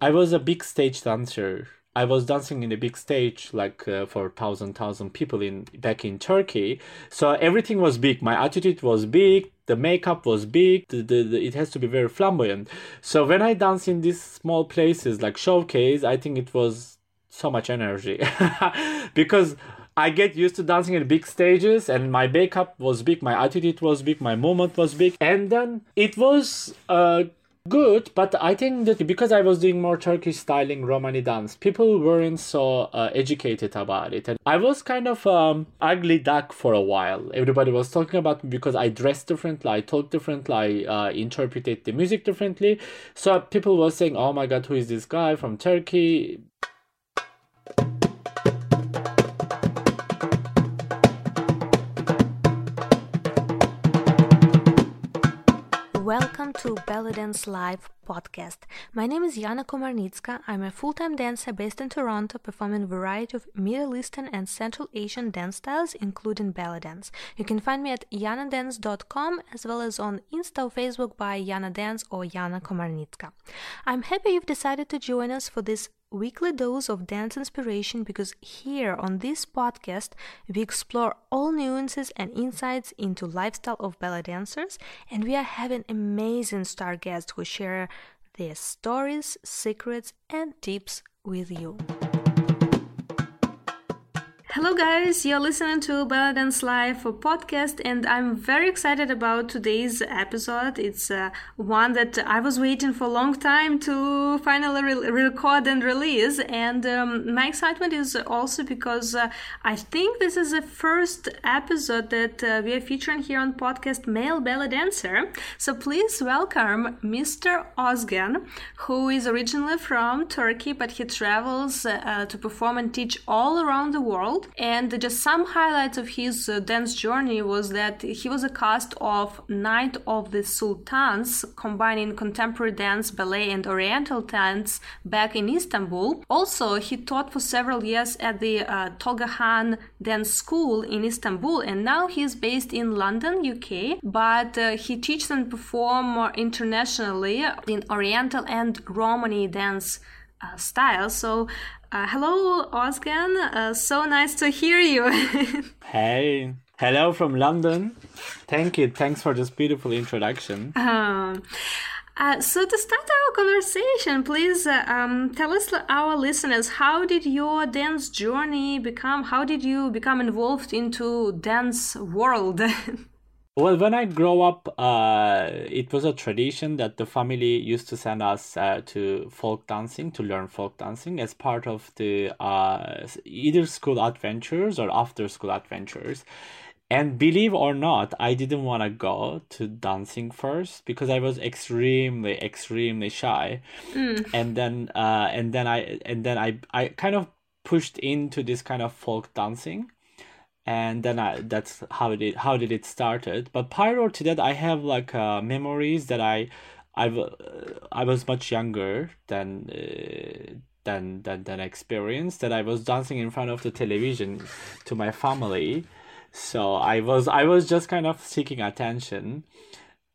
I was a big stage dancer. I was dancing in a big stage, like uh, for thousand thousand people in back in Turkey. So everything was big. My attitude was big. The makeup was big. The, the, the, it has to be very flamboyant. So when I dance in these small places like showcase, I think it was so much energy because I get used to dancing in big stages and my makeup was big, my attitude was big, my movement was big. And then it was uh, good, but I think that because I was doing more Turkish styling Romani dance, people weren't so uh, educated about it. And I was kind of um, ugly duck for a while. Everybody was talking about me because I dressed differently, I talked differently, I uh, interpreted the music differently. So people were saying, oh my god, who is this guy from Turkey? Welcome to Belly Dance Live podcast. My name is Yana Komarnitska. I'm a full-time dancer based in Toronto, performing a variety of Middle Eastern and Central Asian dance styles, including belly dance. You can find me at yanadance.com as well as on Insta or Facebook by Yana Dance or Yana Komarnitska. I'm happy you've decided to join us for this weekly dose of dance inspiration because here on this podcast we explore all nuances and insights into lifestyle of belly dancers and we are having amazing star guests who share their stories, secrets and tips with you. Hello, guys, you're listening to Belly Dance Live podcast, and I'm very excited about today's episode. It's uh, one that I was waiting for a long time to finally re- record and release. And um, my excitement is also because uh, I think this is the first episode that uh, we are featuring here on podcast Male Belly Dancer. So please welcome Mr. Ozgen, who is originally from Turkey, but he travels uh, to perform and teach all around the world. And just some highlights of his uh, dance journey was that he was a cast of Night of the Sultans, combining contemporary dance, ballet, and oriental dance back in Istanbul. Also, he taught for several years at the uh, Tolga Dance School in Istanbul, and now he's based in London, UK. But uh, he teaches and performs internationally in oriental and Romani dance uh, style. So uh, hello, Ozgen. Uh, so nice to hear you. hey, hello from London. Thank you. Thanks for this beautiful introduction. Um, uh, so to start our conversation, please uh, um, tell us, our listeners, how did your dance journey become? How did you become involved into dance world? Well, when I grow up, uh, it was a tradition that the family used to send us uh, to folk dancing to learn folk dancing as part of the uh, either school adventures or after school adventures. And believe or not, I didn't want to go to dancing first because I was extremely, extremely shy. Mm. And then, uh, and then I, and then I, I kind of pushed into this kind of folk dancing and then I, that's how it how did it started. But prior to that, I have like uh, memories that I I uh, I was much younger than. Uh, than, than than experience that I was dancing in front of the television to my family so I was I was just kind of seeking attention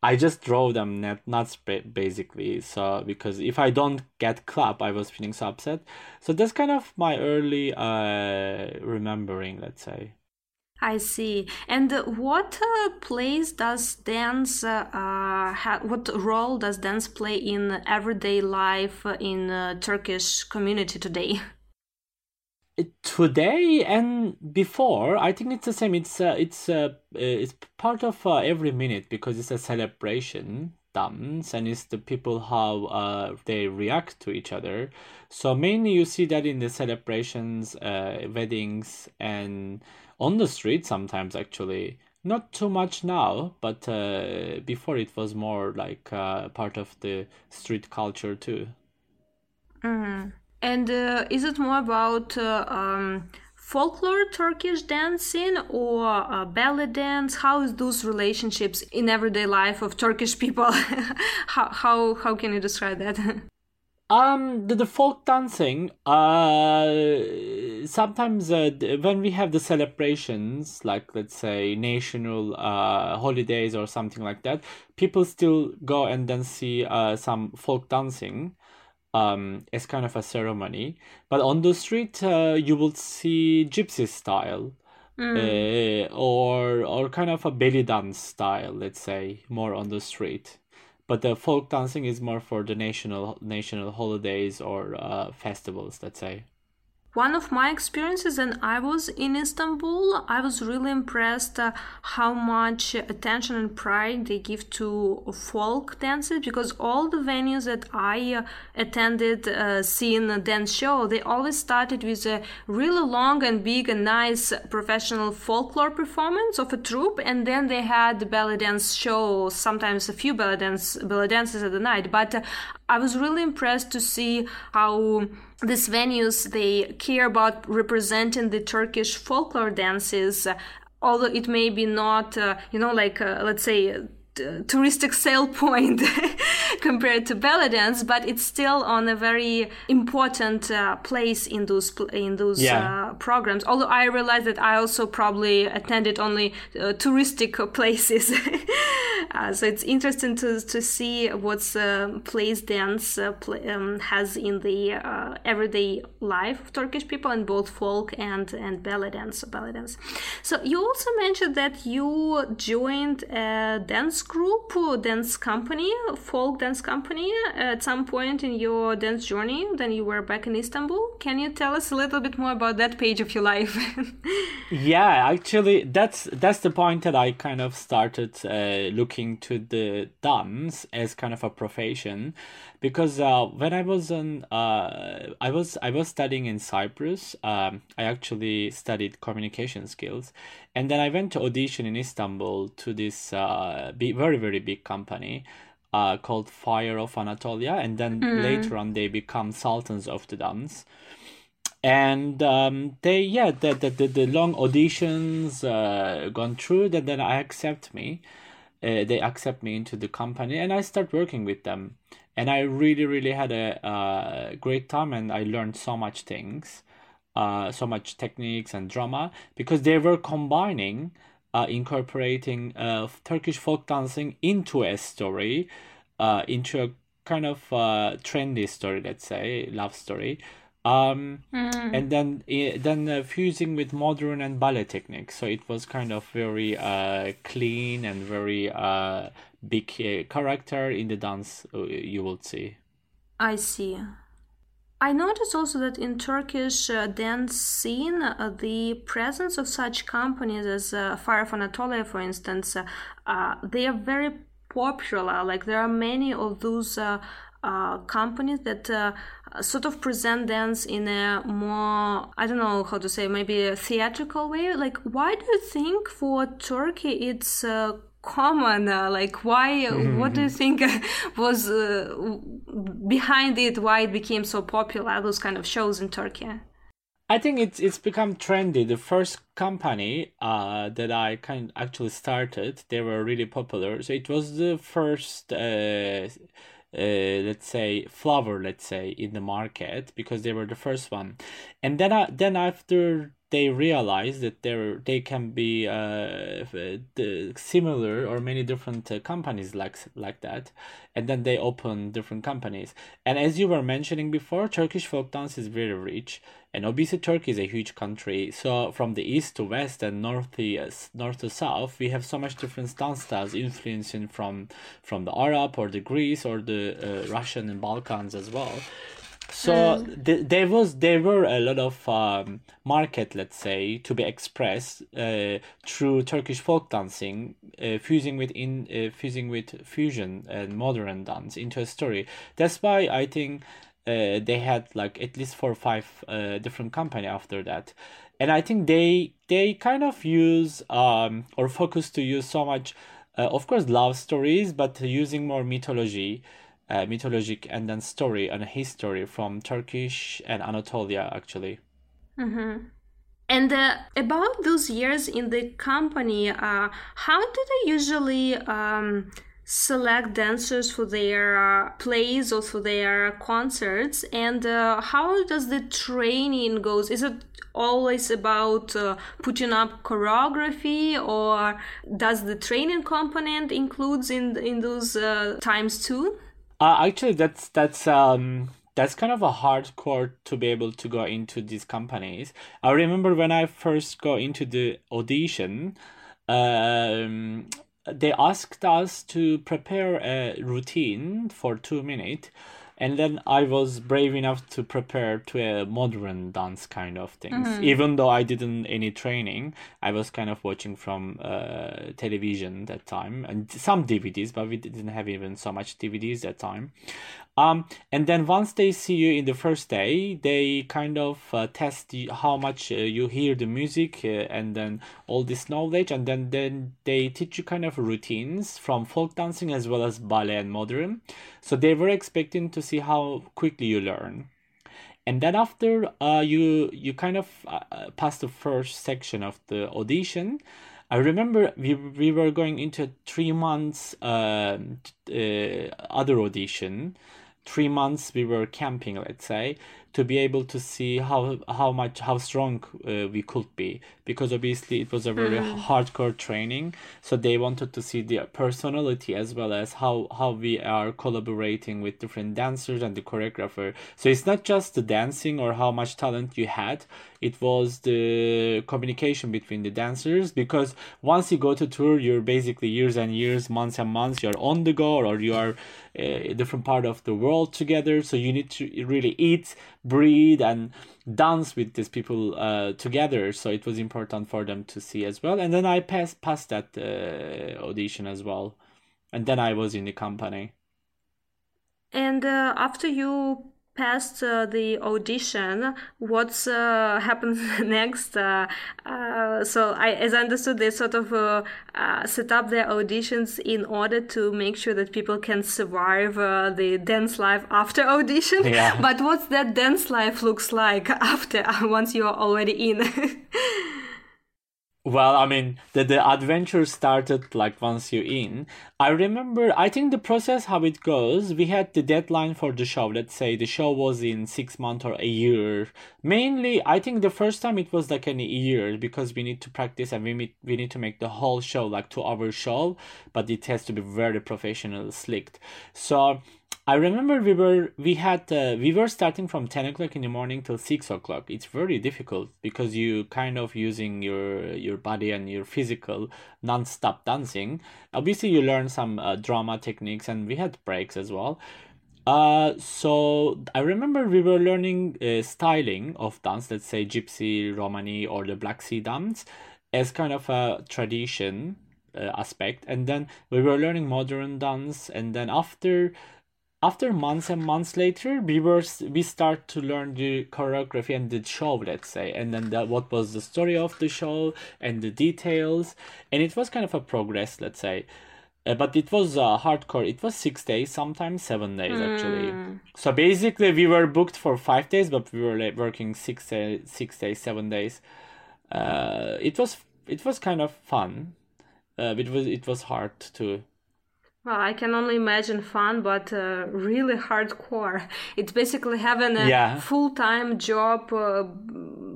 I just drove them nuts basically. So because if I don't get clap, I was feeling so upset. So that's kind of my early uh remembering, let's say. I see. And what uh, place does dance, uh, uh, ha- what role does dance play in everyday life in uh, Turkish community today? Today and before, I think it's the same. It's uh, it's uh, it's part of uh, every minute because it's a celebration dance and it's the people how uh, they react to each other. So mainly you see that in the celebrations, uh, weddings, and on the street sometimes actually. Not too much now but uh, before it was more like uh, part of the street culture too. Mm-hmm. and uh, is it more about uh, um, folklore turkish dancing or uh, belly dance? How is those relationships in everyday life of turkish people? How, how how can you describe that Um, the, the folk dancing. Uh, sometimes uh, when we have the celebrations, like let's say national uh holidays or something like that, people still go and then see uh some folk dancing. um, as kind of a ceremony. But on the street, uh, you will see gypsy style. Uh, or or kind of a belly dance style, let's say, more on the street. But the folk dancing is more for the national national holidays or uh, festivals, let's say. One of my experiences and I was in Istanbul, I was really impressed uh, how much attention and pride they give to folk dances because all the venues that I uh, attended uh, seeing a dance show, they always started with a really long and big and nice professional folklore performance of a troupe, and then they had the belly dance show, sometimes a few belly dance belly dances at the night. But uh, I was really impressed to see how these venues they care about representing the Turkish folklore dances, uh, although it may be not, uh, you know, like uh, let's say touristic sale point compared to belly dance, but it's still on a very important uh, place in those in those yeah. uh, programs. Although I realize that I also probably attended only uh, touristic places, uh, so it's interesting to to see what's uh, place dance uh, um, has in the everyday life of Turkish people in both folk and and belly dance. Belly dance. So you also mentioned that you joined a dance group, dance company, folk dance company at some point in your dance journey. Then you were back in Istanbul. Can you tell us a little bit more about that page of your life? yeah, actually, that's that's the point that I kind of started uh, to the dance as kind of a profession, because uh, when I was in, uh, I was I was studying in Cyprus. Um, I actually studied communication skills, and then I went to audition in Istanbul to this uh, very very big company uh, called Fire of Anatolia, and then mm. later on they become Sultans of the Dance. And um, they yeah the, the, the, the long auditions uh, gone through that then I accept me, uh, they accept me into the company and I start working with them, and I really really had a uh, great time and I learned so much things uh, so much techniques and drama because they were combining uh, incorporating uh, Turkish folk dancing into a story, into a kind of trendy story, let's say, love story. Um, mm. And then then uh, fusing with modern and ballet techniques, so it was kind of very uh, clean and very uh, big uh, character in the dance uh, you will see. I see. I noticed also that in Turkish uh, dance scene, uh, the presence of such companies as uh, Fire of Anatolia, for instance, uh, uh, they are very popular. Like there are many of those uh, companies that sort of present dance in a more, I don't know how to say, maybe a theatrical way. Like, why do you think for Turkey it's common uh, like why mm-hmm. what do you think was uh, behind it why it became so popular those kind of shows in turkey i think it's it's become trendy the first company uh, that i kind of actually started they were really popular so it was the first uh, let's say flower let's say in the market because they were the first one. And then uh, then after they realize that there they can be uh, the similar or many different uh, companies like like that. And then they open different companies. And as you were mentioning before turkish folk dance is very rich and obviously turkey is a huge country so from the east to west and north to north to south we have so much different dance styles influencing from from the arab or the greece or the uh, russian and balkans as well so mm. th- there was there were a lot of um, market, let's say, to be expressed uh, through Turkish folk dancing, uh, fusing with in uh, fusing with fusion and modern dance into a story. That's why I think uh, they had like at least four or five uh, different company after that, and I think they they kind of use um or focus to use so much, uh, of course, love stories, but using more mythology uh, mythologic and then story and history from Turkish and Anatolia actually. Mm-hmm. And uh, about those years in the company, uh, how do they usually um, select dancers for their uh, plays or for their concerts? And uh, how does the training goes? Is it always about uh, putting up choreography, or does the training component includes in in those uh, times too? Uh, actually, that's that's um that's kind of a hardcore to be able to go into these companies. I remember when I first go into the audition, um, they asked us to prepare a routine for two minutes and then I was brave enough to prepare to a modern dance kind of things. Mm-hmm. Even though I didn't any training, I was kind of watching from uh, television that time and some DVDs, but we didn't have even so much DVDs that time. Um, and then once they see you in the first day, they kind of uh, test you, how much uh, you hear the music uh, and then all this knowledge, and then then they teach you kind of routines from folk dancing as well as ballet and modern. So they were expecting to see how quickly you learn. And then after uh, you you kind of uh, pass the first section of the audition, I remember we we were going into three months uh, uh, other audition three months we were camping let's say to be able to see how how much how strong uh, we could be. Because obviously it was a very mm. hardcore training. So they wanted to see the personality as well as how how we are collaborating with different dancers and the choreographer. So it's not just the dancing or how much talent you had it was the communication between the dancers because once you go to tour you're basically years and years months and months you're on the go or you are uh, a different part of the world together so you need to really eat breathe and dance with these people uh, together. So it was important for them to see as well. And then I passed passed that uh, audition as well, and then I was in the company. And uh, after you passed uh, the audition, what's uh, happens next? Uh, uh, so, I, as I understood, they sort of uh, uh, set up their auditions in order to make sure that people can survive the dance life after audition. Yeah. But what's that dance life looks like after once you are already in? Well, I mean, the, the adventure started like once you're in. I remember, I think the process, how it goes, we had the deadline for the show. Let's say the show was in six months or a year. Mainly, I think the first time it was like a year because we need to practice and we, meet, we need to make the whole show like two hour show, but it has to be very professional, slicked. So, I remember we were we had uh, we were starting from ten o'clock in the morning till six o'clock. It's very difficult because you kind of using your your body and your physical non-stop dancing. Obviously, you learn some uh, drama techniques, and we had breaks as well. Uh, so I remember we were learning uh, styling of dance, let's say Gypsy, Romani, or the Black Sea dance, as kind of a tradition uh, aspect, and then we were learning modern dance, and then after after months and months later we were we start to learn the choreography and the show let's say and then that what was the story of the show and the details and it was kind of a progress let's say uh, but it was uh, hardcore it was six days sometimes seven days mm. actually hmm. so basically we were booked for five days but we were like, working six, uh, six days seven days uh, it was it was kind of fun uh, it was it was hard to well, I can only imagine fun, but uh, really hardcore. It's basically having a yeah. full time job uh,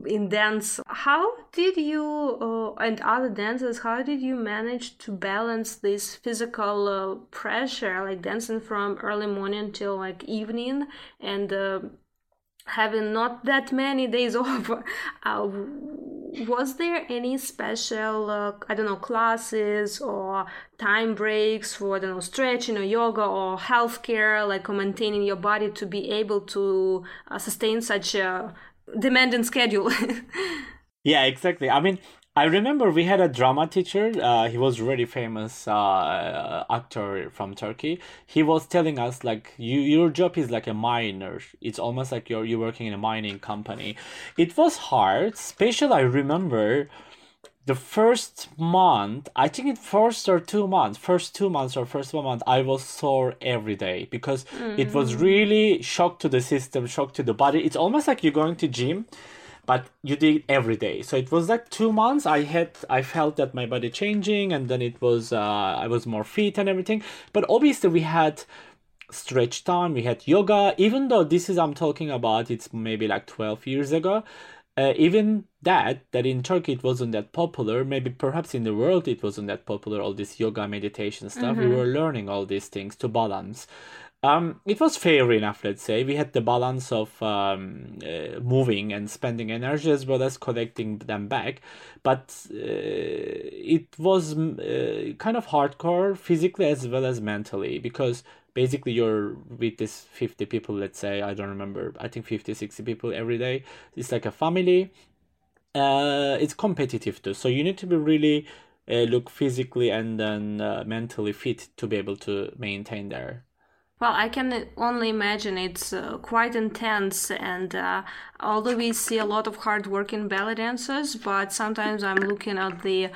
in dance. How did you uh, and other dancers? How did you manage to balance this physical uh, pressure, like dancing from early morning till like evening, and uh, having not that many days off? Was there any special uh, i don't know classes or time breaks for i don't know stretching or yoga or healthcare like or maintaining your body to be able to uh, sustain such a demanding schedule? Yeah exactly. I mean I remember we had a drama teacher. Uh, he was really famous uh, actor from Turkey. He was telling us like you your job is like a miner. It's almost like you're you working in a mining company. It was hard. Especially I remember the first month. I think it first or two months, first two months or first one month, I was sore every day because mm. it was mm. really shock to the system, shock to the body. It's almost like you're going to gym but you did it every day. So it was like two months. I had i felt that my body changing and then it was uh, i was more fit and everything. But obviously we had stretch time we had yoga. Even though this is i'm talking about it's maybe like 12 years ago uh, even that that in turkey it wasn't that popular. Maybe perhaps in the world it wasn't that popular all this yoga meditation stuff. Mm-hmm. we were learning all these things to balance Um, it was fair enough, let's say. We had the balance of um, uh, moving and spending energy as well as collecting them back. But uh, it was uh, kind of hardcore physically as well as mentally because basically you're with this 50 people, let's say, I don't remember, I think 50, 60 people every day. It's like a family. Uh, it's competitive too. So you need to be really uh, look physically and then uh, mentally fit to be able to maintain there. Well, I can only imagine it's uh, quite intense, and uh, although we see a lot of hard-working belly dancers, but sometimes I'm looking at the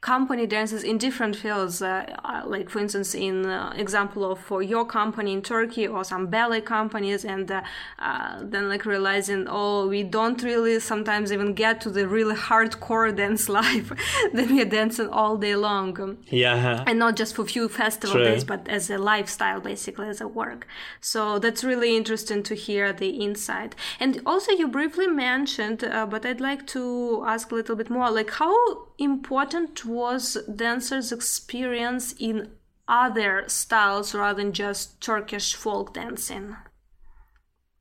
company dances in different fields uh, uh, like for instance in uh, example of for your company in turkey or some ballet companies and uh, uh, then like realizing oh we don't really sometimes even get to the really hardcore dance life then we're dancing all day long. Yeah. And not just for few festival True. days but as a lifestyle basically as a work. So that's really interesting to hear the insight. And also you briefly mentioned uh, but i'd like to ask a little bit more like how important was dancers' experience in other styles rather than just Turkish folk dancing?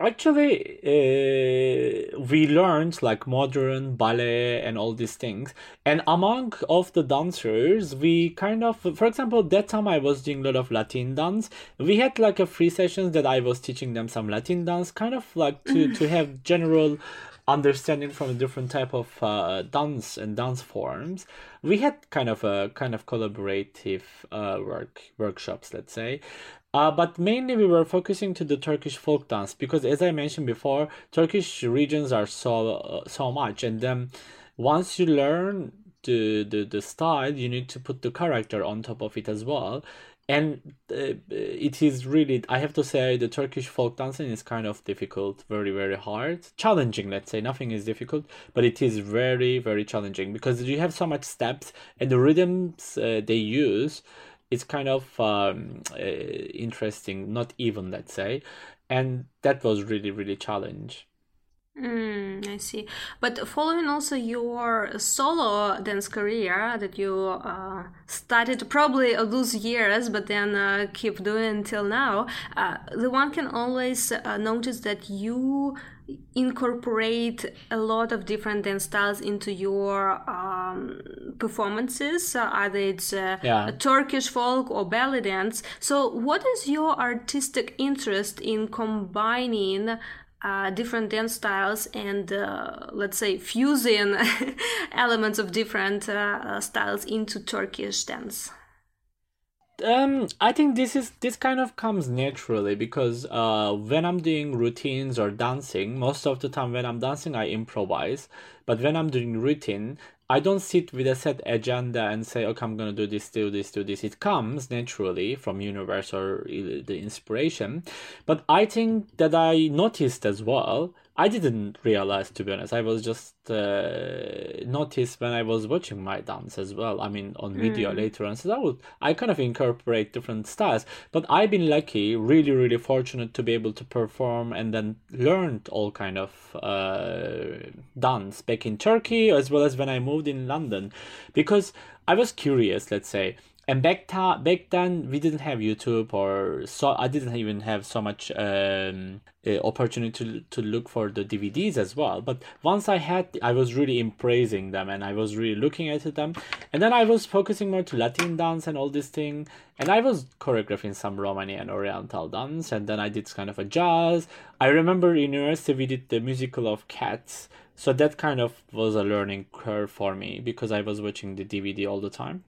Actually, uh, we learned like modern ballet and all these things. And among of the dancers, we kind of, for example, that time I was doing a lot of Latin dance. We had like a free sessions that I was teaching them some Latin dance, kind of like to to have general understanding from a different type of uh, dance and dance forms. We had kind of a kind of collaborative uh, work workshops let's say. Uh, but mainly we were focusing to the Turkish folk dance because as I mentioned before Turkish regions are so uh, so much. And then once you learn the, the the style you need to put the character on top of it as well and uh, it is really i have to say the turkish folk dancing is kind of difficult very very hard. Challenging let's say. Nothing is difficult but it is very very challenging because you have so much steps and the rhythms uh, they use is kind of um, uh, interesting. Not even let's say. And that was really really challenge Mm, I see. But following also your solo dance career that you uh, started probably those years, but then uh, keep doing until now, uh, the one can always uh, notice that you incorporate a lot of different dance styles into your um, performances uh, either it's uh, yeah. turkish folk or belly dance so what is your artistic interest in combining uh, different dance styles and uh, let's say fusing elements of different uh, styles into Turkish dance? Um, I think this is this kind of comes naturally because uh, when I'm doing routines or dancing, most of the time when I'm dancing I improvise, but when I'm doing routine, I don't sit with a set agenda and say, okay, I'm gonna do this, do this, do this. It comes naturally from universe or the inspiration. But I think that I noticed as well I didn't realize to be honest. I was just uh, noticed when I was watching my dance as well. I mean, on video mm. later on. So I would I kind of incorporate different styles. But I've been lucky, really, really fortunate to be able to perform and then learned all kind of uh, dance back in Turkey as well as when I moved in London, because I was curious. Let's say and back ta- back then we didn't have YouTube or so I didn't even have so much um, opportunity to to look for the DVDs as well. But once I had, I was really embracing them and I was really looking at them, and then I was focusing more to Latin dance and all this thing, and I was choreographing some Romani and Oriental dance, and then I did kind of a jazz. I remember in university we did the musical of Cats. So that kind of was a learning curve for me because I was watching the DVD all the time.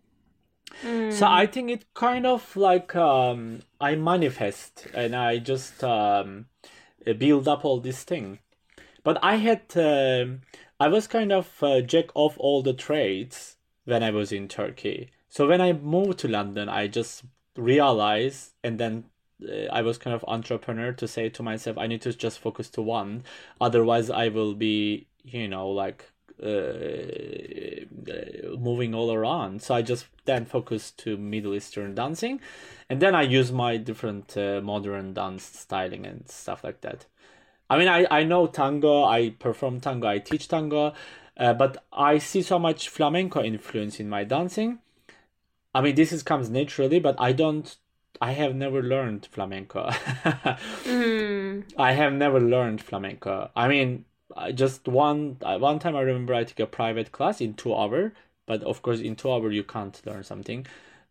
So I think it kind of like um, I manifest and I just um, build up all this thing. But I had uh, I was kind of uh, jack of all the trades when I was in Turkey. So when I moved to London, I just realized and then uh, I was kind of entrepreneur to say to myself, I need to just focus to one. Otherwise, I will be, you know, like uh, moving all around. So I just then focused to Middle Eastern dancing, and then I use my different uh, modern dance styling and stuff like that. I mean, I, I know tango, I perform tango, I teach tango, uh, but I see so much flamenco influence in my dancing. I mean, this is comes naturally, but I don't I have never learned flamenco. mm. I have never learned flamenco. I mean, just one one time I remember I took a private class in two hour, but of course in two hour you can't learn something.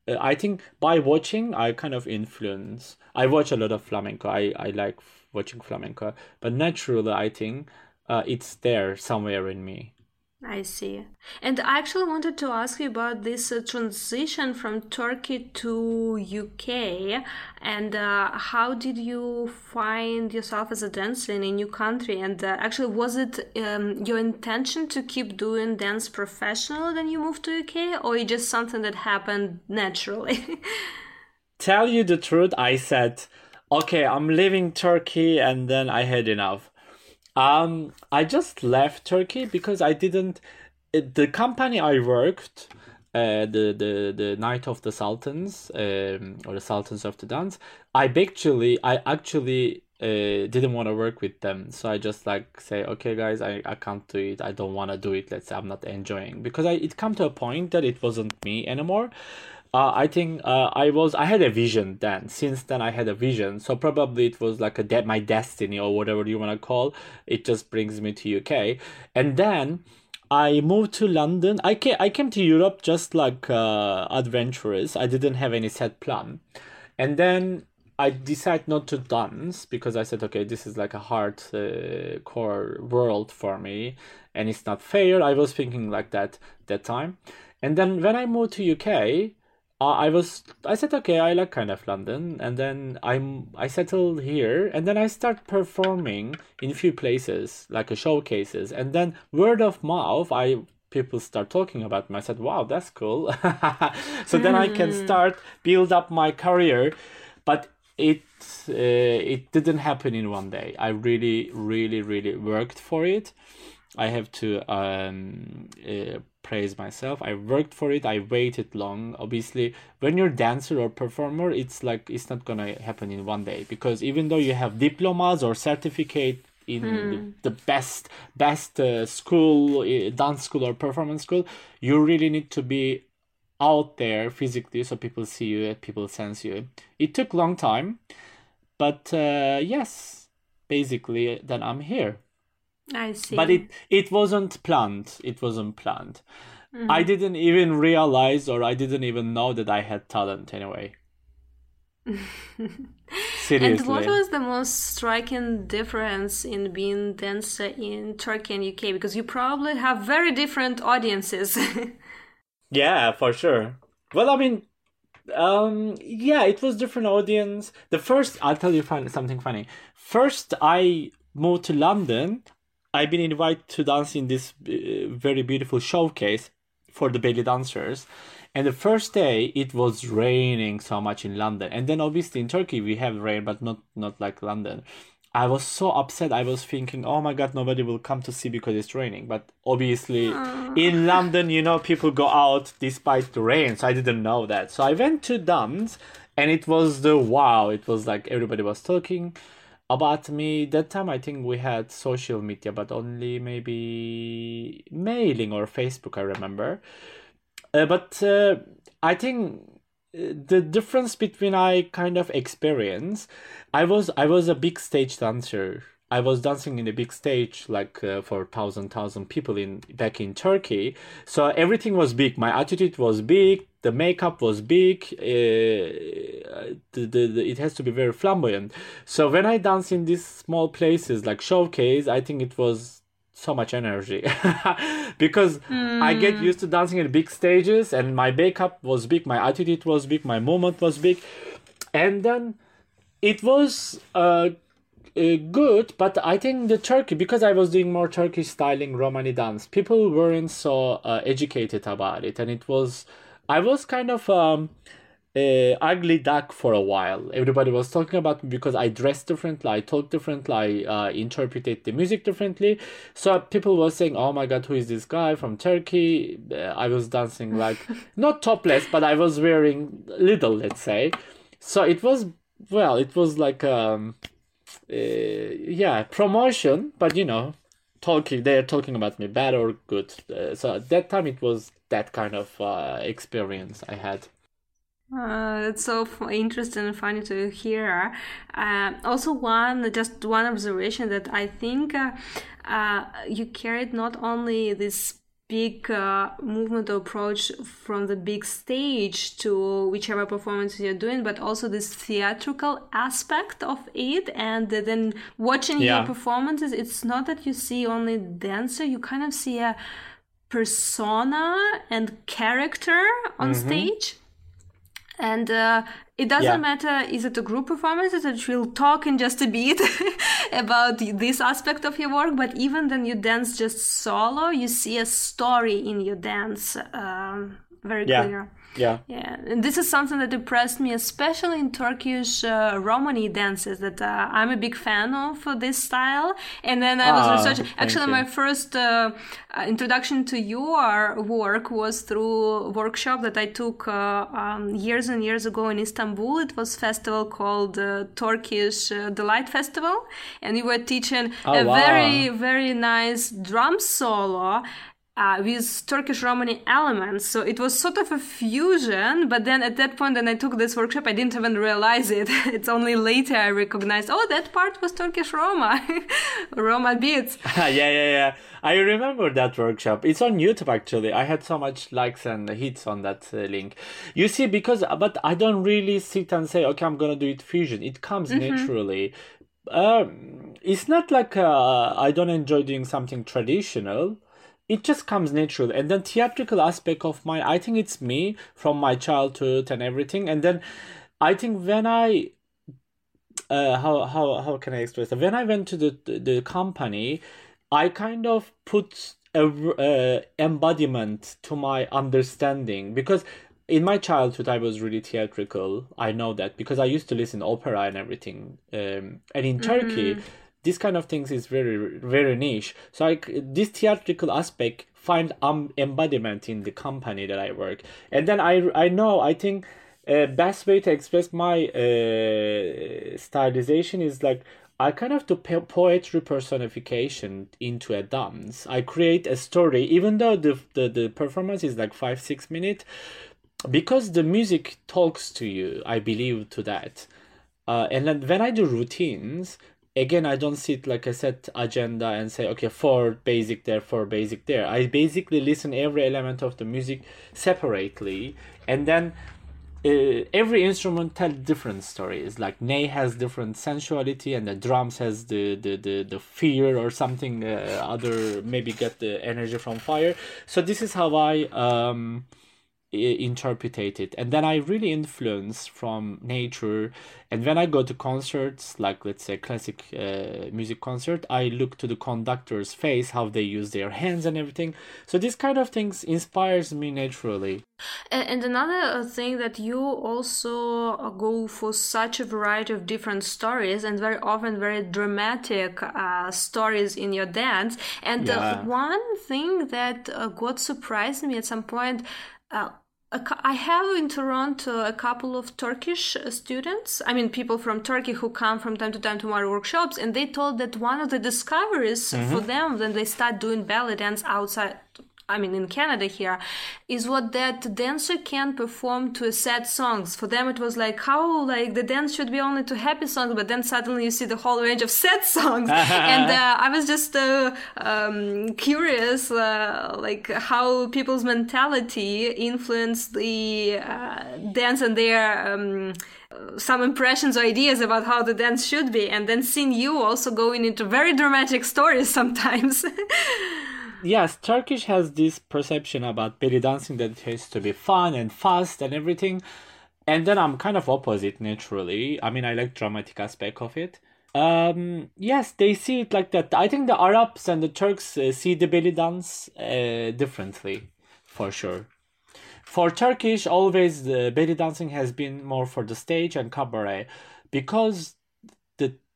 Uh, I think by watching I kind of influence. I watch a lot of flamenco. I I like watching flamenco, but naturally I think uh, it's there somewhere in me. I see. And I actually wanted to ask you about this uh, transition from Turkey to UK and uh, how did you find yourself as a dancer in a new country? And uh, actually, was it um, your intention to keep doing dance professionally when you moved to UK or just something that happened naturally? Tell you the truth, I said, okay, I'm leaving Turkey and then I had enough. Um, I just left Turkey because I didn't. The company I worked, uh, the the the Night of the Sultans, um, or the Sultans of the Dance. I actually, I actually uh, didn't want to work with them, so I just like say, okay, guys, I, I can't do it. I don't want to do it. Let's say I'm not enjoying because I it come to a point that it wasn't me anymore uh, I think uh, I was I had a vision then. Since then, I had a vision. So probably it was like a de- my destiny or whatever you want to call. It just brings me to UK, and then I moved to London. I came I came to Europe just like uh, adventurous. I didn't have any set plan, and then I decided not to dance because I said, okay, this is like a hard uh, core world for me, and it's not fair. I was thinking like that that time, and then when I moved to UK uh, I was I said okay I like kind of London and then I'm I settled here and then I start performing in a few places like a showcases and then word of mouth I people start talking about me. I said wow that's cool. So then I can hmm. start build up my career but it uh, it didn't happen in one day. I really really really worked for it. I have to um, uh, praise myself. I worked for it. I waited long. Obviously, when you're dancer or performer, it's like it's not gonna happen in one day because even though you have diplomas or certificate in hmm. the, best best uh, school, uh, dance school or performance school, you really need to be out there physically so people see you, and people sense you. It took long time, but uh, yes, basically, then I'm here. I see. But it it wasn't planned. It wasn't planned. Mm-hmm. I didn't even realize or I didn't even know that I had talent anyway. Seriously. And what was the most striking difference in being dancer in Turkey and UK? Because you probably have very different audiences. yeah, for sure. Well, I mean, um, yeah, it was different audience. The first, I'll tell you something funny. First, I moved to London. I've been invited to dance in this uh, very beautiful showcase for the belly dancers. And the first day it was raining so much in London. And then obviously in Turkey we have rain, but not not like London. I was so upset. I was thinking, oh my god, nobody will come to see because it's raining. But obviously, Aww. in London, you know, people go out despite the rain. So I didn't know that. So I went to dance, and it was the wow. It was like everybody was talking about me that time i think we had social media but only maybe mailing or facebook i remember. Uh, but uh, i think uh, the difference between i kind of experience i was i was a big stage dancer I was dancing in a big stage, like uh, for thousand thousand people in back in Turkey. So everything was big. My attitude was big. The makeup was big. Uh, the, the, the, it has to be very flamboyant. So when I dance in these small places like showcase, I think it was so much energy because mm. I get hmm. used to dancing in big stages, and my makeup was big. My attitude was big. My movement was big, and then it was. Uh, uh, good, but I think the Turkey because I was doing more Turkish styling Romani dance, people weren't so uh, educated about it, and it was I was kind of um, uh, ugly duck for a while. Everybody was talking about me because I dressed differently, I talked differently, I uh, interpreted the music differently. So people were saying, "Oh my God, who is this guy from Turkey?" Uh, I was dancing like not topless, but I was wearing little, let's say. So it was well, it was like um yeah promotion but you know talking they're talking about me bad or good uh, so at that time it was that kind of uh, experience i had Uh, it's so interesting and funny to hear. Uh, also, one just one observation that I think uh, uh you carried not only this big uh, movement or approach from the big stage to whichever performance you're doing, but also this theatrical aspect of it. And then watching yeah. your performances, it's not that you see only dancer, you kind of see a persona and character on mm-hmm. stage and uh, it doesn't yeah. matter is it a group performance that we'll talk in just a bit about this aspect of your work but even then you dance just solo you see a story in your dance um, very yeah. clear yeah. Yeah. And this is something that impressed me, especially in Turkish uh, Romani dances, that uh, I'm a big fan of uh, this style. And then I was ah, researching. Actually, you. my first uh, uh, introduction to your work was through a workshop that I took uh, um, years and years ago in Istanbul. It was festival called Turkish Delight Festival. And you were teaching oh, a wow. very, very nice drum solo uh, with Turkish Romani elements. So it was sort of a fusion, but then at that point, when I took this workshop, I didn't even realize it. it's only later I recognized, oh, that part was Turkish Roma, Roma beats. yeah, yeah, yeah. I remember that workshop. It's on YouTube actually. I had so much likes and hits on that uh, link. You see, because but I don't really sit and say, okay, I'm gonna do it fusion. It comes mm-hmm. naturally. Um, it's not like uh, I don't enjoy doing something traditional it just comes natural and then theatrical aspect of mine i think it's me from my childhood and everything and then i think when i uh, how how how can I express that? When I went to the the company, I kind of put a uh, embodiment to my understanding because in my childhood I was really theatrical. I know that because I used to listen opera and everything. Um, and in mm-hmm. Turkey, this kind of things is very very niche so like this theatrical aspect find um, embodiment in the company that i work and then i i know i think uh, best way to express my uh, stylization is like I kind of do poetry personification into a dance. I create a story, even though the, the, the performance is like five, six minutes, because the music talks to you, I believe to that. Uh, and then when I do routines, again i don't sit like a set agenda and say okay four basic there four basic there. I basically listen every element of the music separately. And then uh, every instrument tells different stories. Like ney has different sensuality and the drums has the the the, the fear or something uh, other maybe get the energy from fire. So this is how i um interpreted it. And then i really influence from nature. And when i go to concerts like let's say classic uh, music concert i look to the conductor's face how they use their hands and everything. So this kind of things inspires me naturally. And another thing that you also go for such a variety of different stories and very often very dramatic uh, stories in your dance. And uh, one thing that uh, got surprised me at some point uh, I have in Toronto a couple of Turkish students, I mean, people from Turkey who come from time to time to my workshops, and they told that one of the discoveries mm-hmm. for them when they start doing belly dance outside I mean, in Canada here, is what that dancer can perform to sad songs. For them, it was like how like the dance should be only to happy songs, but then suddenly you see the whole range of sad songs. and uh, I was just uh, um, curious, uh, like how people's mentality influenced the uh, dance and their. Um, some impressions or ideas about how the dance should be and then seeing you also going into very dramatic stories sometimes yes, Turkish has this perception about belly dancing that it has to be fun and fast and everything. And then I'm kind of opposite naturally. I mean, I like dramatic aspect of it. Um, yes, they see it like that. I think the Arabs and the Turks uh, see the belly dance uh, differently, for sure. For Turkish, always the belly dancing has been more for the stage and cabaret, because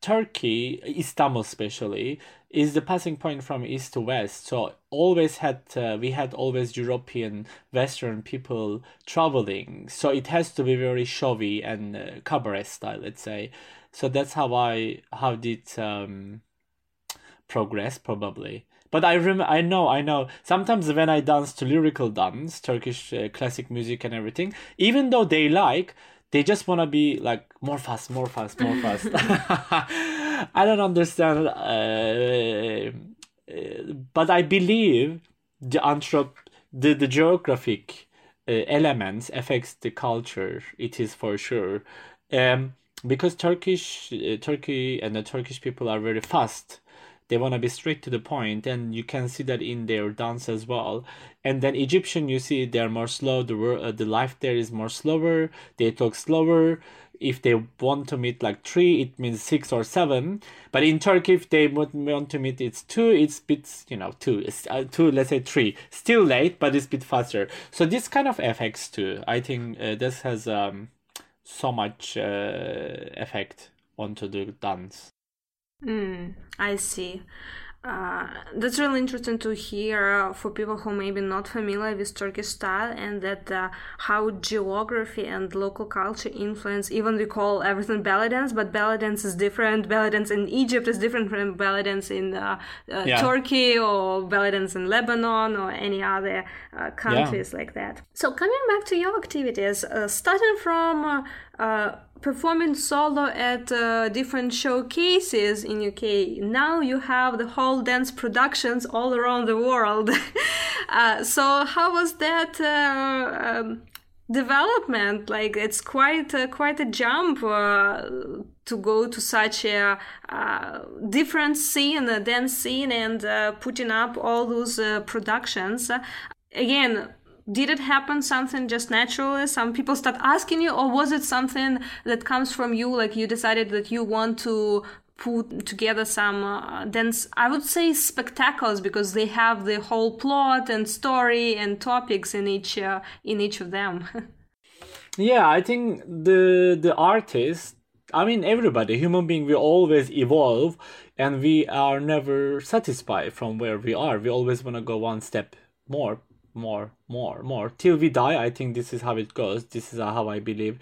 Turkey, Istanbul especially, is the passing point from east to west. So always had uh, we had always European Western people traveling. So it has to be very showy and uh, cabaret style, let's say. So that's how I how did um, progress probably. But I rem- I know, I know. Sometimes when I dance to lyrical dance, Turkish uh, classic music and everything, even though they like, they just want to be like more fast, more fast, more fast. I don't understand. Uh, uh, but I believe the anthrop the, the geographic uh, elements affects the culture. It is for sure. Um, because Turkish uh, Turkey and the Turkish people are very fast they want to be straight to the point and you can see that in their dance as well. And then egyptian you see they're more slow the uh, the life there is more slower they talk slower. If they want to meet like three it means six or seven. But in turkey if they want to meet it's two it's bit you know two it's uh, two let's say three. Still late but it's a bit faster. So this kind of affects too. I think uh, this has um so much uh, effect onto the dance Mm, I see. Uh, that's really interesting to hear uh, for people who may be not familiar with Turkish style and that uh, how geography and local culture influence even we call everything belly dance but belly dance is different belly dance in Egypt is different from belly dance in uh, uh, yeah. Turkey or belly dance in Lebanon or any other uh, countries yeah. like that so coming back to your activities starting from performing solo at uh, different showcases in UK. Now you have the whole dance productions all around the world. uh, so how was that uh, um, development? Like it's quite uh, quite a jump uh, to go to such a uh, different scene, a dance scene, and putting up all those productions. again did it happen something just naturally some people start asking you or was it something that comes from you like you decided that you want to put together some uh, dance i would say spectacles because they have the whole plot and story and topics in each uh, in each of them. Yeah i think the the artist i mean everybody human being we always evolve and we are never satisfied from where we are. We always want to go one step more more, more, more till we die. I think this is how it goes. This is how I believe.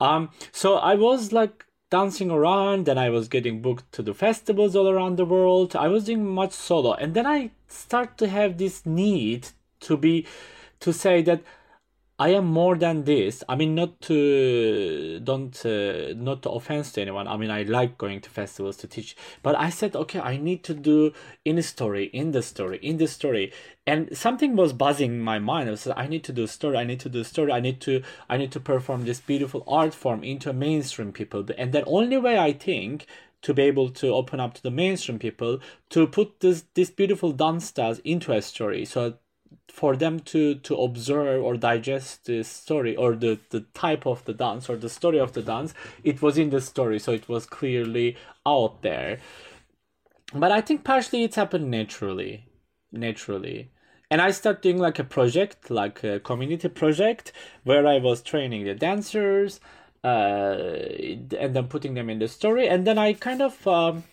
Um, so I was like dancing around, then I was getting booked to the festivals all around the world. I was doing much solo, and then I start to have this need to be to say that I am more than this. I mean, not to don't uh, not to offense to anyone. I mean, I like going to festivals to teach, but I said, okay, I need to do in story, in the story, in the story, and something was buzzing in my mind. I said, I need to do story. I need to do story. I need to I need to perform this beautiful art form into mainstream people, and the only way I think to be able to open up to the mainstream people to put this this beautiful dance styles into a story so for them to to observe or digest the story or the the type of the dance or the story of the dance it was in the story so it was clearly out there. But i think partially it's happened naturally naturally. And i started doing like a project like a community project where i was training the dancers uh, and then putting them in the story. And then i kind of um,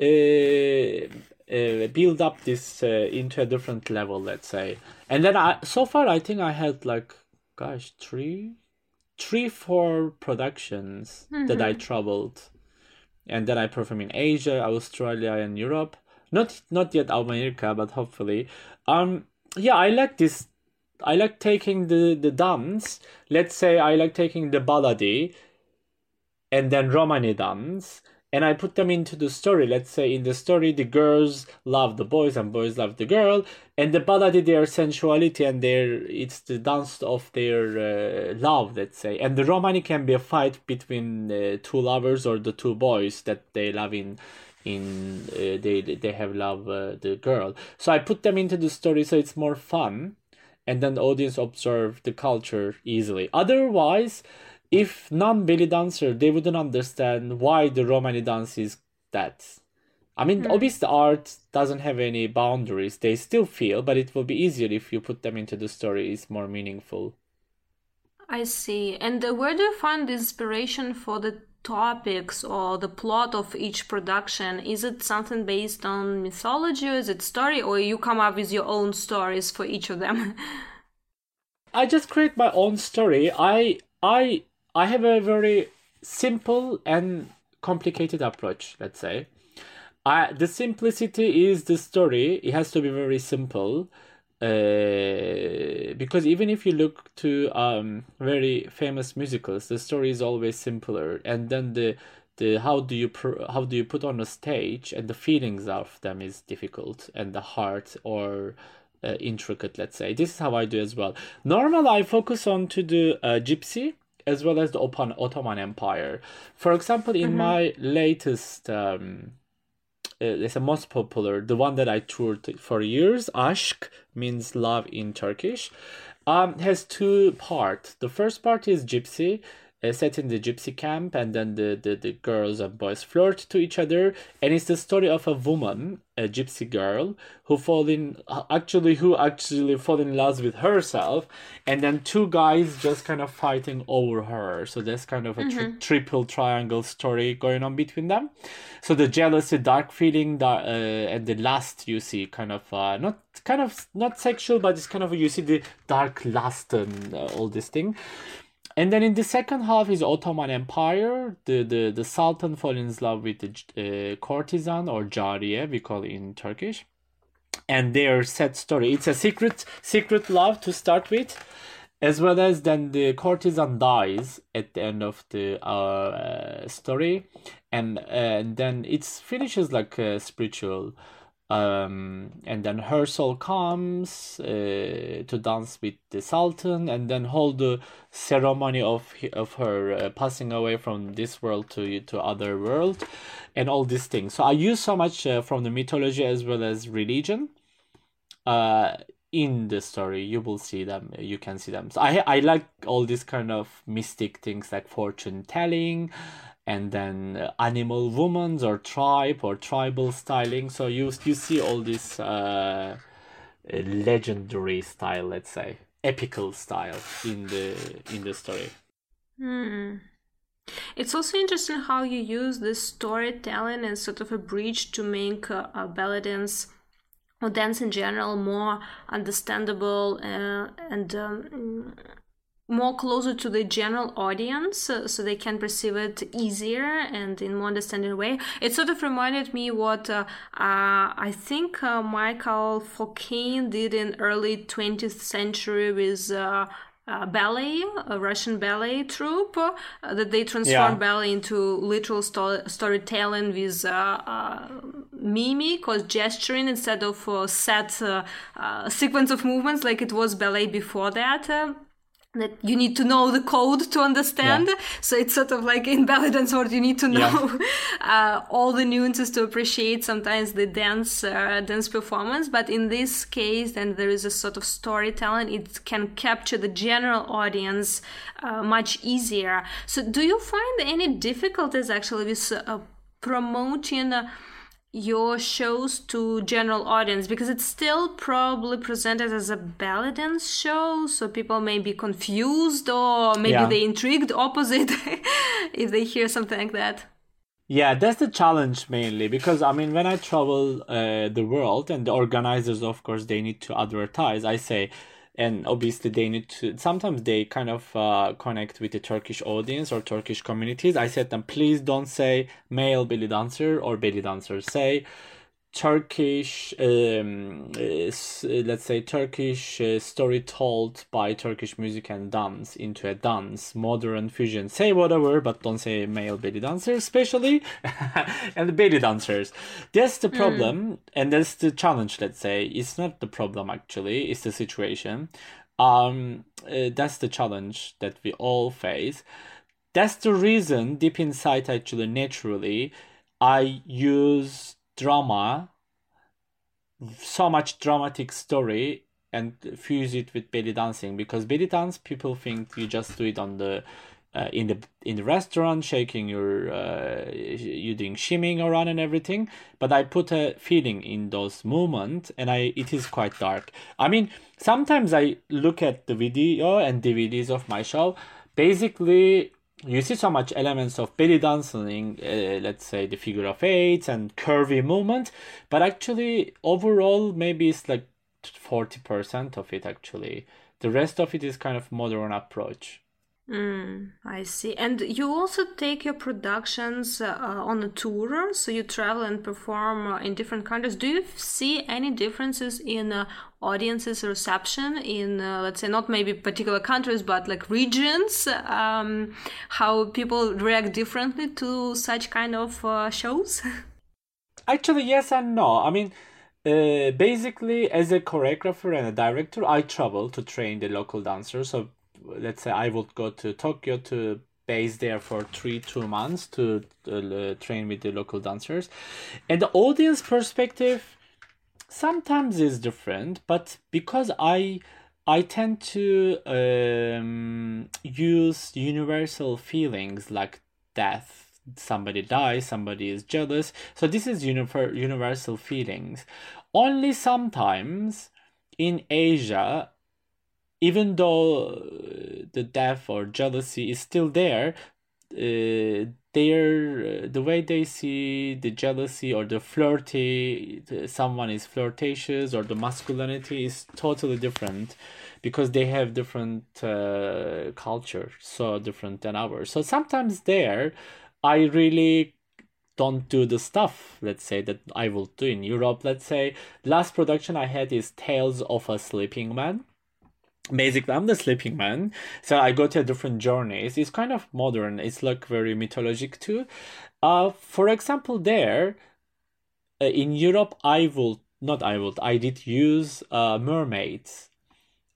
uh, uh, build up this uh, into a different level let's say. And then i so far i think i had like gosh three three four productions mm-hmm. that i mm-hmm. traveled. And then i perform in asia australia and europe. Not not yet america but hopefully. Um yeah i like this i like taking the the dance. Let's say i like taking the baladi and then romani dance and I put them into the story. Let's say in the story, the girls love the boys and boys love the girl, and the ballad their sensuality and their it's the dance of their uh, love. Let's say, and the romani can be a fight between uh, two lovers or the two boys that they love in in uh, they they have love uh, the girl. So I put them into the story so it's more fun, and then the audience observe the culture easily. Otherwise if non-belly dancer they wouldn't understand why the romani dance is that. I mean mm. obviously art doesn't have any boundaries. They still feel but it will be easier if you put them into the story. It's more meaningful. I see. And where do you find the inspiration for the topics or the plot of each production? Is it something based on mythology? Or is it story? Or you come up with your own stories for each of them? I just create my own story. I i I have a very simple and complicated approach, let's say. I, the simplicity is the story. It has to be very simple. Uh, because even if you look to um, very famous musicals, the story is always simpler, and then the the how do you pr- how do you put on a stage and the feelings of them is difficult and the heart or uh, intricate. Let's say this is how I do as well. Normal, I focus on to the uh, gypsy as well as the Ottoman Empire. For example, in mm-hmm. my latest. Um, uh, it's the most popular, the one that I toured for years. Ashk means love in Turkish. Um, has two parts. The first part is gypsy, set in the gypsy camp, and then the, the, the girls and boys flirt to each other. And it's the story of a woman, a gypsy girl, who fall in actually who actually fall in love with herself, and then two guys just kind of fighting over her. So there's kind of a tri- mm-hmm. triple triangle story going on between them. So the jealousy, dark feeling, that uh, and the last you see kind of uh, not kind of not sexual, but it's kind of you see the dark lust and uh, all this thing. And then in the second half is Ottoman Empire. The the, the Sultan falls in love with the uh, courtesan or jariye, we call it in Turkish. And their sad story. It's a secret secret love to start with, as well as then the courtesan dies at the end of the uh, story, and and then it finishes like a spiritual um, and then her soul comes uh, to dance with the sultan and then hold the ceremony of of her uh, passing away from this world to to other world and all these things. So i use so much uh, from the mythology as well as religion uh in the story. You will see them you can see them. So i i like all these kind of mystic things like fortune telling and then uh, animal women's or tribe or tribal styling. So you you see all this uh, legendary style, let's say, epical style in the in the story. Hmm. It's also interesting how you use this storytelling as sort of a bridge to make uh, dance or dance in general more understandable uh, and um, more closer to the general audience uh, so they can perceive it easier and in more understanding way it sort of reminded me what uh, uh, i think uh, michael fokine did in early 20th century with uh, uh, ballet, a Russian ballet troupe, uh, that they transformed yeah. ballet into literal sto- storytelling with uh, uh mimic or gesturing instead of set sequence of movements like it was ballet before that that you need to know the code to understand. Yeah. So it's sort of like in ballet dance world, you need to know yeah. uh, all the nuances to appreciate sometimes the dance uh, dance performance. But in this case, then there is a sort of storytelling. It can capture the general audience uh, much easier. So do you find any difficulties actually with uh, promoting? Your shows to general audience because it's still probably presented as a belly dance show so people may be confused or maybe yeah. they intrigued opposite if they hear something like that yeah that's the challenge mainly because i mean when i travel uh, the world and the organizers of course they need to advertise i say and obviously they need to sometimes they kind of uh, connect with the turkish audience or turkish communities. I said them please don't say male belly dancer or belly dancer. Say Turkish, um, let's say Turkish uh, story told by Turkish music and dance into a dance, modern fusion. Say whatever, but don't say male belly dancers, especially, and belly dancers. That's the hmm. problem, mm. and that's the challenge. Let's say it's not the problem actually; it's the situation. Um, uh, that's the challenge that we all face. That's the reason, deep inside, actually, naturally, I use drama so much dramatic story and fuse it with belly dancing because belly dance people think you just do it on the uh, in the in the restaurant shaking your uh, you doing shimmying around and everything. But i put a feeling in those movements and i it is quite dark. I mean sometimes i look at the video and dvds of my show. Basically you see so much elements of belly dancing, uh, let's say the figure of eight and curvy movement, but actually overall maybe it's like 40% of it actually. The rest of it is kind of modern approach. Mm, I see. And you also take your productions uh, on a tour, so you travel and perform uh, in different countries. Do you see any differences in uh, audiences reception in, uh, let's say, not maybe particular countries, but like regions? Um, how people react differently to such kind of uh, shows? Actually, yes and no. I mean, uh, basically, as a choreographer and a director, I travel to train the local dancers. So let's say I would go to Tokyo to base there for three two months to uh, train with the local dancers. And the audience perspective sometimes is different but because i i tend to um, use universal feelings like death somebody dies somebody is jealous. So this is univer- universal feelings. Only sometimes in asia even though uh, the death or jealousy is still there, uh, they're uh, the way they see the jealousy or the flirty someone is flirtatious or the masculinity is totally different because they have different uh, culture so different than ours. So sometimes there i really don't do the stuff let's say that i will do in europe. Let's say last production i had is tales of a sleeping man basically i'm the sleeping man so i go to different journeys it's kind of modern it's like very mythologic too uh for example there uh, in europe i will not i would i did use uh mermaids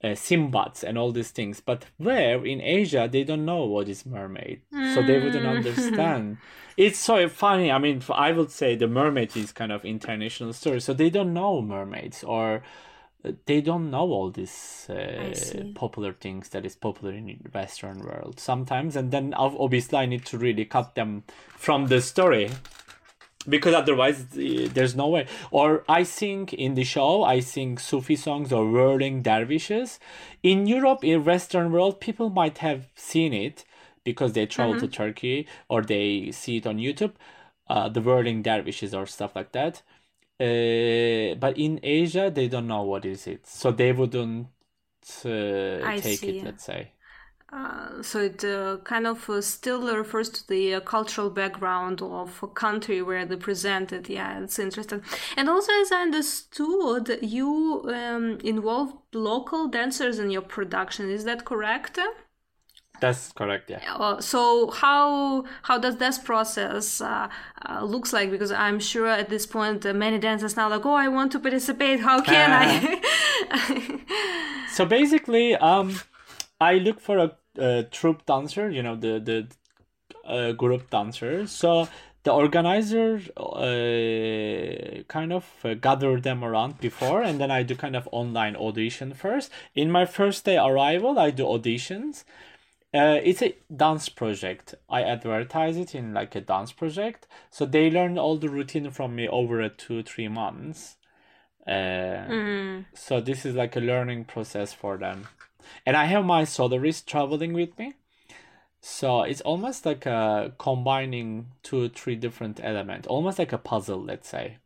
uh, Sinbads and all these things, but where in Asia they don't know what is mermaid, mm. so they wouldn't hmm. understand. it's so funny. I mean, I would say the mermaid is kind of international story, so they don't know mermaids or they don't know all these uh, popular things that is popular in the western world sometimes. And then obviously i need to really cut them from the story because otherwise there's no way. Or i sing in the show i sing sufi songs or whirling dervishes. In europe in western world people might have seen it because they travel mm-hmm. to turkey or they see it on youtube uh, the whirling dervishes or stuff like that uh, but in Asia, they don't know what is it, so they wouldn't uh, take see. it. Let's say. Uh, so it uh, kind of uh, still refers to the uh, cultural background of a country where they presented. Yeah, it's interesting. And also, as I understood, you um, involved local dancers in your production. Is that correct? That's correct. Yeah. Uh, so how how does this process uh, uh, looks like? Because I'm sure at this point uh, many dancers now like, oh, I want to participate. How can I? so basically, um, I look for a, a troupe dancer. You know, the the uh, group dancer. So the organizer uh, kind of uh, gather them around before and then i do kind of online audition first in my first day arrival i do auditions uh, it's a dance project. I advertise it in like a dance project, so they learn all the routine from me over a two three months. Uh, mm. So this is like a learning process for them, and I have my soloist traveling with me. So it's almost like a combining two three different elements, almost like a puzzle, let's say.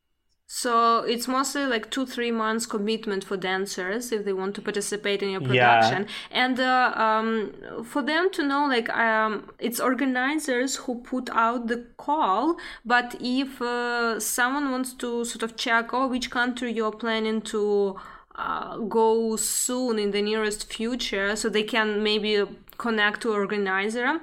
So it's mostly like two, three months commitment for dancers if they want to participate in your production. Yeah. And uh, um, for them to know, like, um, it's organizers who put out the call. But if uh, someone wants to sort of check, oh, which country you're planning to uh, go soon in the nearest future, so they can maybe connect to organizer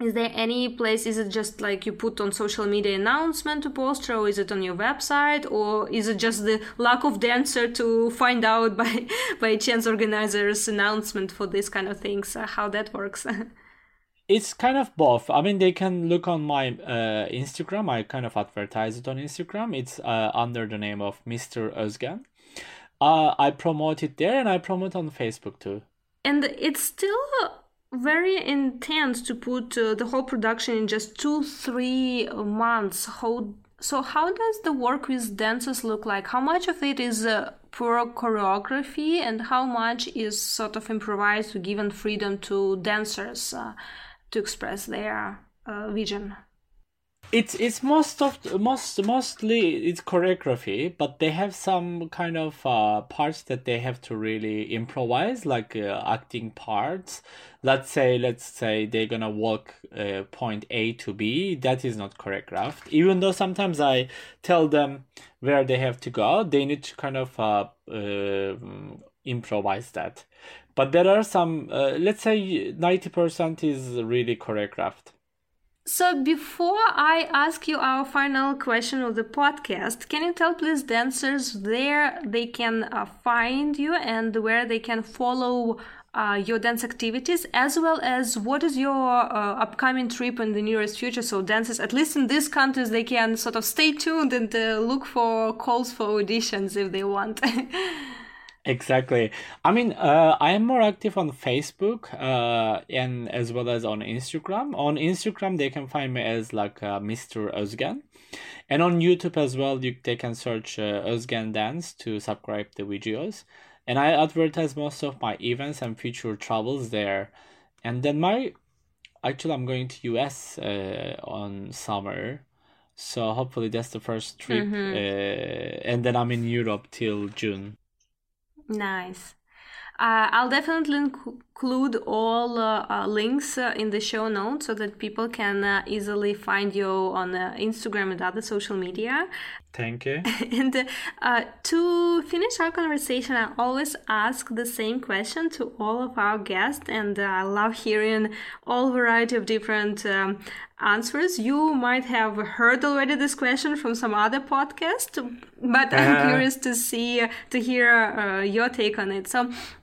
is there any place is it just like you put on social media announcement to poster or is it on your website or is it just the lack of dancer to find out by by chance organizers announcement for this kind of things uh, how that works? It's kind of both. I mean they can look on my uh, instagram. I kind of advertise it on instagram. It's uh, under the name of mr özgen. Uh, i promote it there and i promote on facebook too. And it's still very intense to put uh, the whole production in just two three months. How so how does the work with dancers look like? How much of it is uh, pure choreography and how much is sort of improvised to given freedom to dancers uh, to express their uh, vision it's it's most of most mostly it's choreography but they have some kind of uh, parts that they have to really improvise like uh, acting parts. Let's say let's say they're gonna walk uh, point a to b. That is not choreographed. Even though sometimes i tell them where they have to go they need to kind of uh, uh improvise that. But there are some uh, let's say 90% is really choreographed so before I ask you our final question of the podcast, can you tell please dancers where they can uh, find you and where they can follow uh, your dance activities, as well as what is your uh, upcoming trip in the nearest future? So dancers, at least in these countries, they can sort of stay tuned and uh, look for calls for auditions if they want. Exactly. I mean, uh, I am more active on Facebook uh, and as well as on Instagram. On Instagram, they can find me as like uh, Mr. Özgen. And on YouTube as well, you, they can search uh, Özgen Dance to subscribe the videos. And I advertise most of my events and future travels there. And then my, actually, I'm going to US uh, on summer. So hopefully that's the first trip. Mhm. Uh, and then I'm in Europe till June. Nice. Uh, I'll definitely include all uh, uh, links uh, in the show notes so that people can uh, easily find you on uh, Instagram and other social media. Thank you. and uh, to finish our conversation, I always ask the same question to all of our guests, and uh, I love hearing all variety of different um, answers. You might have heard already this question from some other podcast, but I'm Uh. curious to see to hear uh, your take on it. So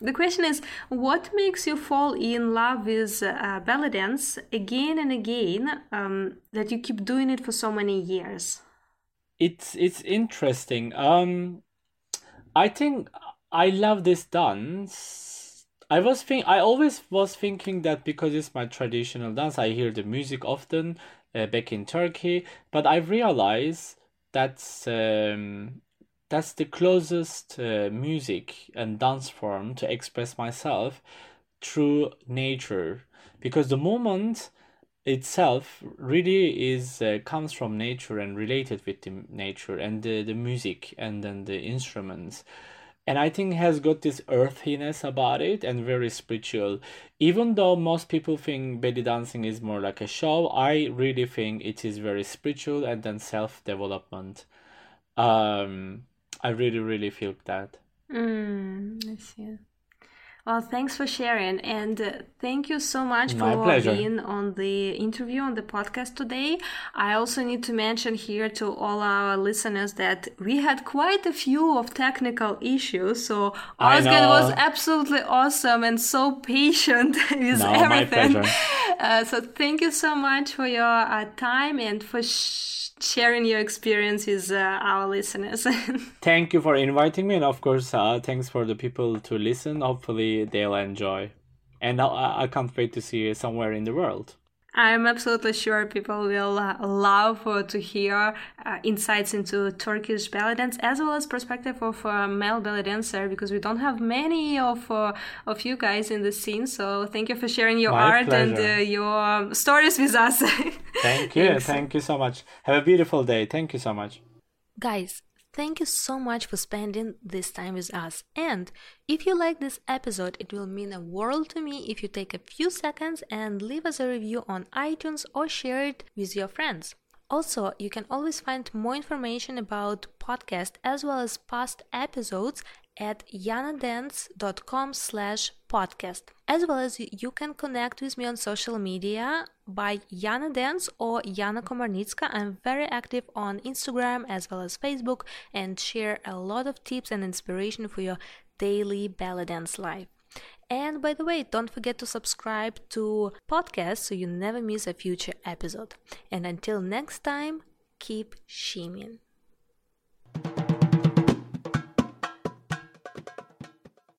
the question is, what makes you fall in love with uh, belly dance again and again? Um, that you keep doing it for so many years. It's it's interesting. Um, I think I love this dance. I was think I always was thinking that because it's my traditional dance, I hear the music often uh, back in Turkey, but I realize that's um, that's the closest uh, music and dance form to express myself through nature because the moment itself really is uh, comes from nature and related with the nature and the, the music and then the instruments. And i think has got this earthiness about it and very spiritual. Even though most people think belly dancing is more like a show i really think it is very spiritual and then self-development. Um i really really feel that. Mm, I see. Well, thanks for sharing, and uh, thank you so much My for pleasure. being on the interview on the podcast today. I also need to mention here to all our listeners that we had quite a few of technical issues. So Özgen was absolutely awesome and so patient with No, my everything. pleasure. Uh, so thank you so much for your uh, time and for sh- sharing your experience with uh, our listeners. Thank you for inviting me, and of course, uh, thanks for the people to listen. Hopefully, they'll enjoy. And I, I can't wait to see you somewhere in the world. I'm absolutely sure people will uh, love uh, to hear uh, insights into Turkish belly dance as well as perspective of uh, male belly dancer because we don't have many of uh, of you guys in the scene. So thank you for sharing your My art and pleasure. uh, your stories with us. Thank you. Thank you so much. Have a beautiful day. Thank you so much. Guys, thank you so much for spending this time with us. And if you like this episode, it will mean a world to me if you take a few seconds and leave us a review on iTunes or share it with your friends. Also, you can always find more information about podcast as well as past episodes at yanadance.com slash podcast. As well as you can connect with me on social media by Yana Dance or Yana Komarnitska. I'm very active on Instagram as well as Facebook and share a lot of tips and inspiration for your daily belly dance life. And by the way, don't forget to subscribe to podcast so you never miss a future episode. And until next time, keep shimmying.